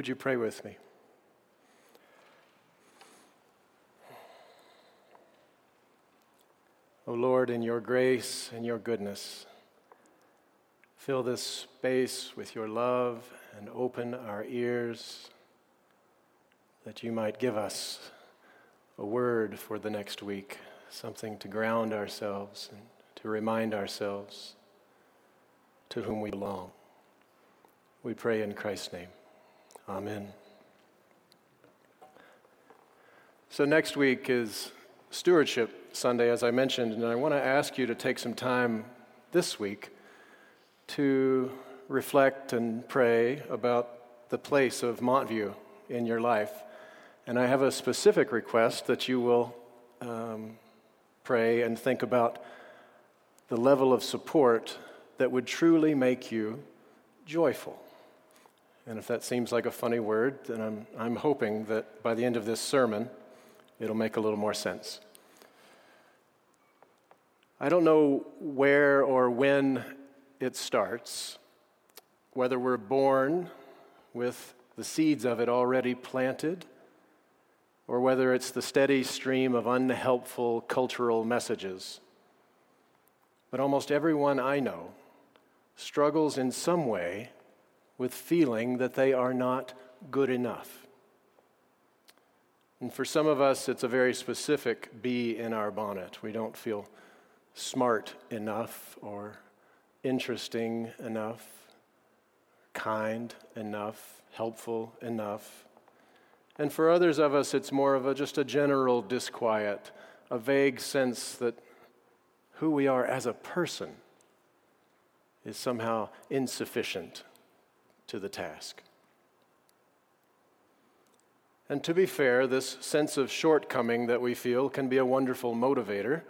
Would you pray with me? O oh Lord, in your grace and your goodness, fill this space with your love and open our ears that you might give us a word for the next week, something to ground ourselves and to remind ourselves to whom we belong. We pray in Christ's name. Amen. So, next week is Stewardship Sunday, as I mentioned, and I want to ask you to take some time this week to reflect and pray about the place of Montview in your life. And I have a specific request that you will um, pray and think about the level of support that would truly make you joyful. And if that seems like a funny word, then I'm, I'm hoping that by the end of this sermon, it'll make a little more sense. I don't know where or when it starts, whether we're born with the seeds of it already planted, or whether it's the steady stream of unhelpful cultural messages. But almost everyone I know struggles in some way with feeling that they are not good enough. And for some of us, it's a very specific bee in our bonnet. We don't feel smart enough or interesting enough, kind enough, helpful enough. And for others of us, it's more of a, just a general disquiet, a vague sense that who we are as a person is somehow insufficient to the task. And to be fair, this sense of shortcoming that we feel can be a wonderful motivator.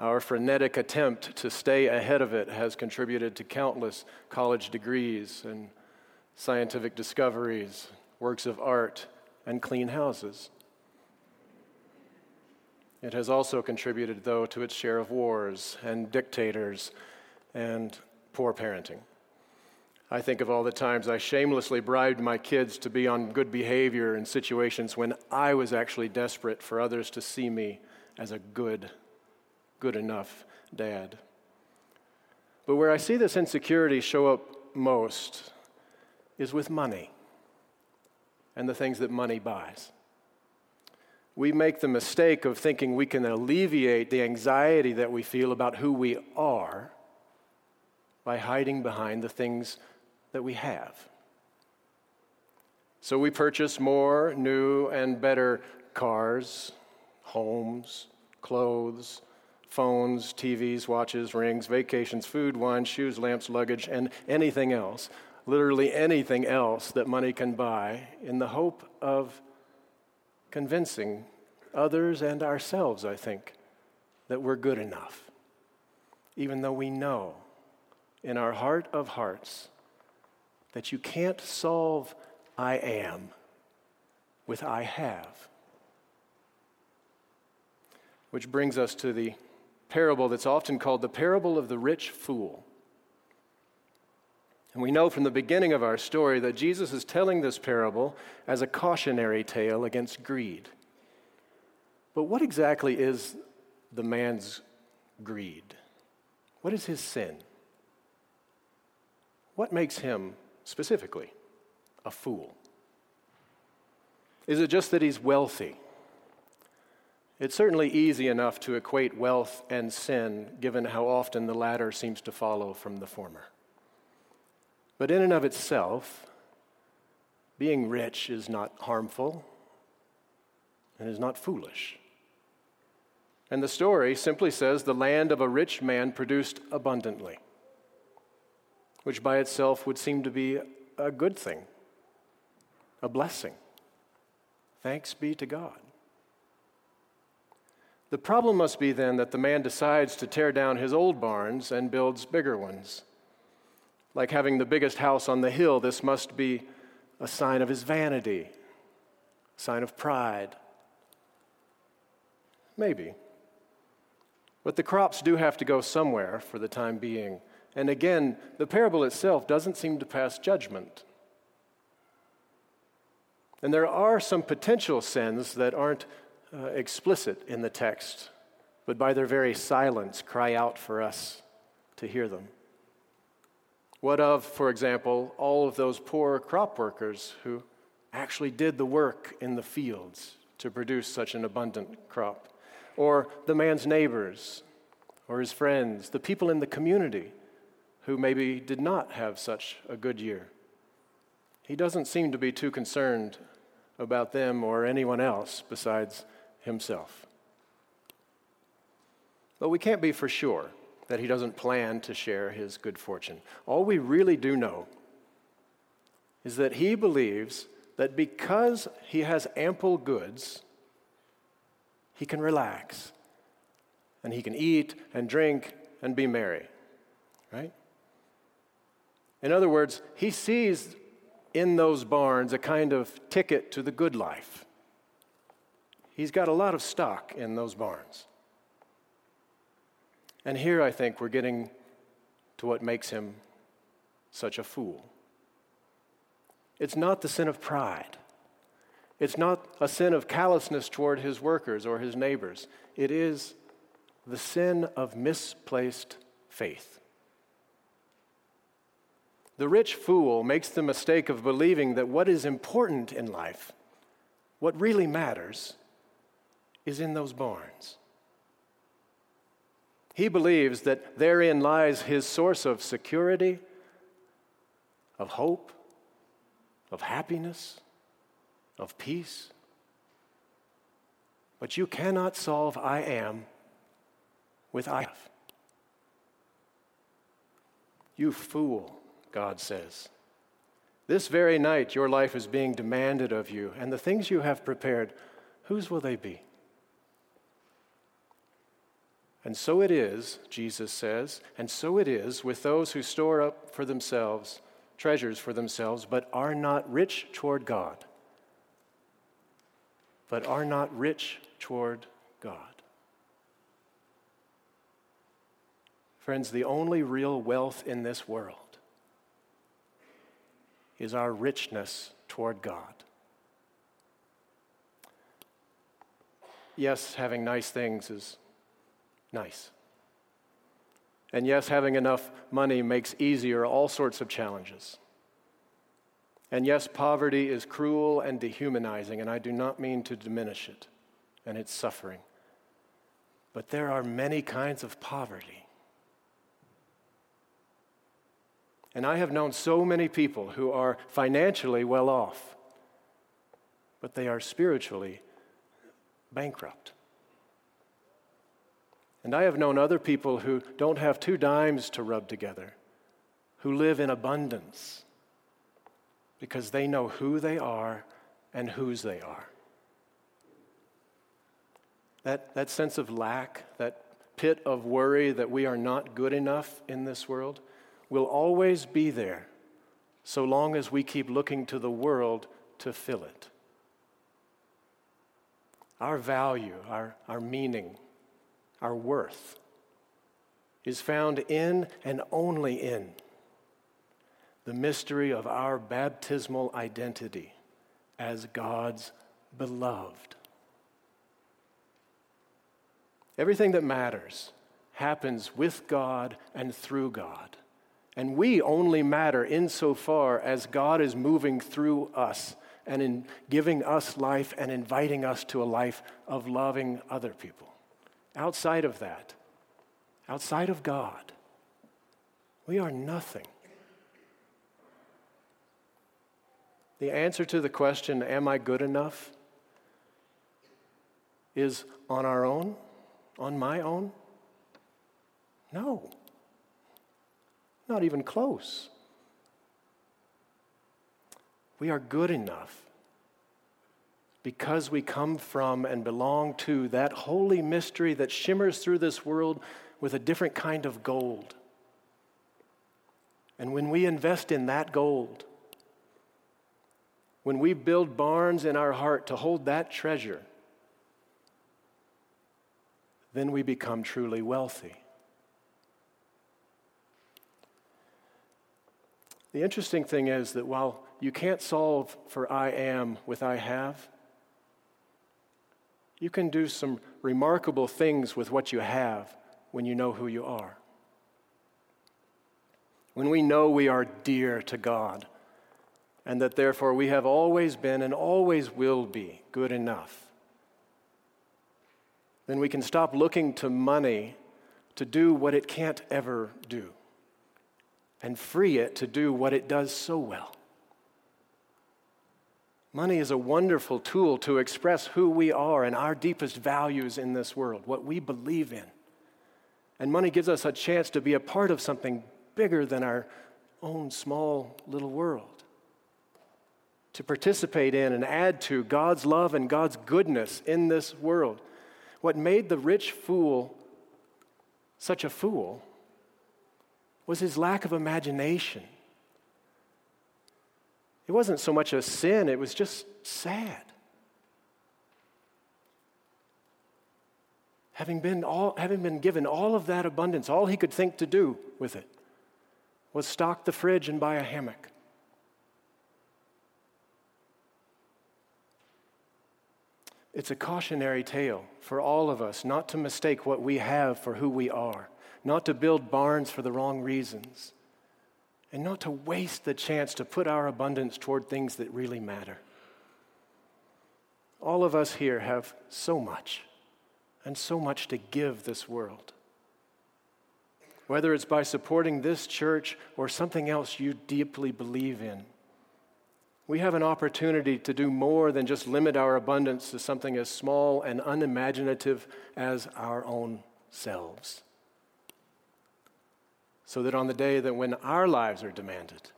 Our frenetic attempt to stay ahead of it has contributed to countless college degrees and scientific discoveries, works of art, and clean houses. It has also contributed, though, to its share of wars and dictators and poor parenting. I think of all the times I shamelessly bribed my kids to be on good behavior in situations when I was actually desperate for others to see me as a good, good enough dad. But where I see this insecurity show up most is with money and the things that money buys. We make the mistake of thinking we can alleviate the anxiety that we feel about who we are by hiding behind the things that we have. So we purchase more new and better cars, homes, clothes, phones, TVs, watches, rings, vacations, food, wine, shoes, lamps, luggage, and anything else, literally anything else that money can buy, in the hope of convincing others and ourselves, I think, that we're good enough, even though we know in our heart of hearts that you can't solve I am with I have. Which brings us to the parable that's often called the parable of the rich fool. And we know from the beginning of our story that Jesus is telling this parable as a cautionary tale against greed. But what exactly is the man's greed? What is his sin? What makes him specifically a fool? Is it just that he's wealthy? It's certainly easy enough to equate wealth and sin, given how often the latter seems to follow from the former. But in and of itself, being rich is not harmful and is not foolish. And the story simply says the land of a rich man produced abundantly which by itself would seem to be a good thing, a blessing. Thanks be to God. The problem must be then that the man decides to tear down his old barns and builds bigger ones. Like having the biggest house on the hill, this must be a sign of his vanity, a sign of pride. Maybe. But the crops do have to go somewhere for the time being. And again, the parable itself doesn't seem to pass judgment. And there are some potential sins that aren't uh, explicit in the text, but by their very silence cry out for us to hear them. What of, for example, all of those poor crop workers who actually did the work in the fields to produce such an abundant crop? Or the man's neighbors, or his friends, the people in the community who maybe did not have such a good year? He doesn't seem to be too concerned about them or anyone else besides himself. But we can't be for sure that he doesn't plan to share his good fortune. All we really do know is that he believes that because he has ample goods, he can relax and he can eat and drink and be merry, right? In other words, he sees in those barns a kind of ticket to the good life. He's got a lot of stock in those barns. And here I think we're getting to what makes him such a fool. It's not the sin of pride. It's not a sin of callousness toward his workers or his neighbors. It is the sin of misplaced faith. The rich fool makes the mistake of believing that what is important in life, what really matters, is in those barns. He believes that therein lies his source of security, of hope, of happiness, of peace. But you cannot solve I am with I have. You fool. God says. This very night, your life is being demanded of you, and the things you have prepared, whose will they be? And so it is, Jesus says, and so it is with those who store up for themselves treasures for themselves, but are not rich toward God. But are not rich toward God. Friends, the only real wealth in this world is our richness toward God. Yes, having nice things is nice. And yes, having enough money makes easier all sorts of challenges. And yes, poverty is cruel and dehumanizing, and I do not mean to diminish it and its suffering. But there are many kinds of poverty. And I have known so many people who are financially well off, but they are spiritually bankrupt. And I have known other people who don't have two dimes to rub together, who live in abundance because they know who they are and whose they are. That, that sense of lack, that pit of worry that we are not good enough in this world, will always be there so long as we keep looking to the world to fill it. Our value, our, our meaning, our worth is found in and only in the mystery of our baptismal identity as God's beloved. Everything that matters happens with God and through God. And we only matter insofar as God is moving through us and in giving us life and inviting us to a life of loving other people. Outside of that, outside of God, we are nothing. The answer to the question, Am I good enough? is on our own, on my own? No. Not even close. We are good enough because we come from and belong to that holy mystery that shimmers through this world with a different kind of gold. And when we invest in that gold, when we build barns in our heart to hold that treasure, then we become truly wealthy. The interesting thing is that while you can't solve for I am with I have, you can do some remarkable things with what you have when you know who you are. When we know we are dear to God, and that therefore we have always been and always will be good enough, then we can stop looking to money to do what it can't ever do and free it to do what it does so well. Money is a wonderful tool to express who we are and our deepest values in this world, what we believe in. And money gives us a chance to be a part of something bigger than our own small little world. To participate in and add to God's love and God's goodness in this world. What made the rich fool such a fool was his lack of imagination. It wasn't so much a sin, it was just sad. Having been, all, having been given all of that abundance, all he could think to do with it was stock the fridge and buy a hammock. It's a cautionary tale for all of us not to mistake what we have for who we are not to build barns for the wrong reasons, and not to waste the chance to put our abundance toward things that really matter. All of us here have so much, and so much to give this world. Whether it's by supporting this church or something else you deeply believe in, we have an opportunity to do more than just limit our abundance to something as small and unimaginative as our own selves so that on the day that when our lives are demanded,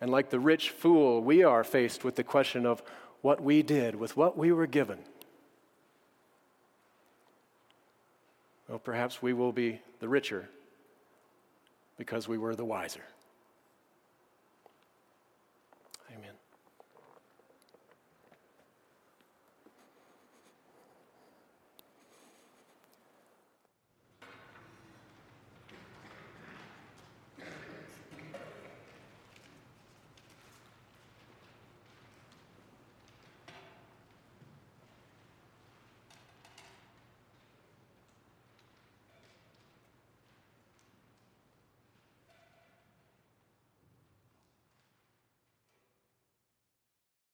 and like the rich fool, we are faced with the question of what we did with what we were given. Well, perhaps we will be the richer because we were the wiser.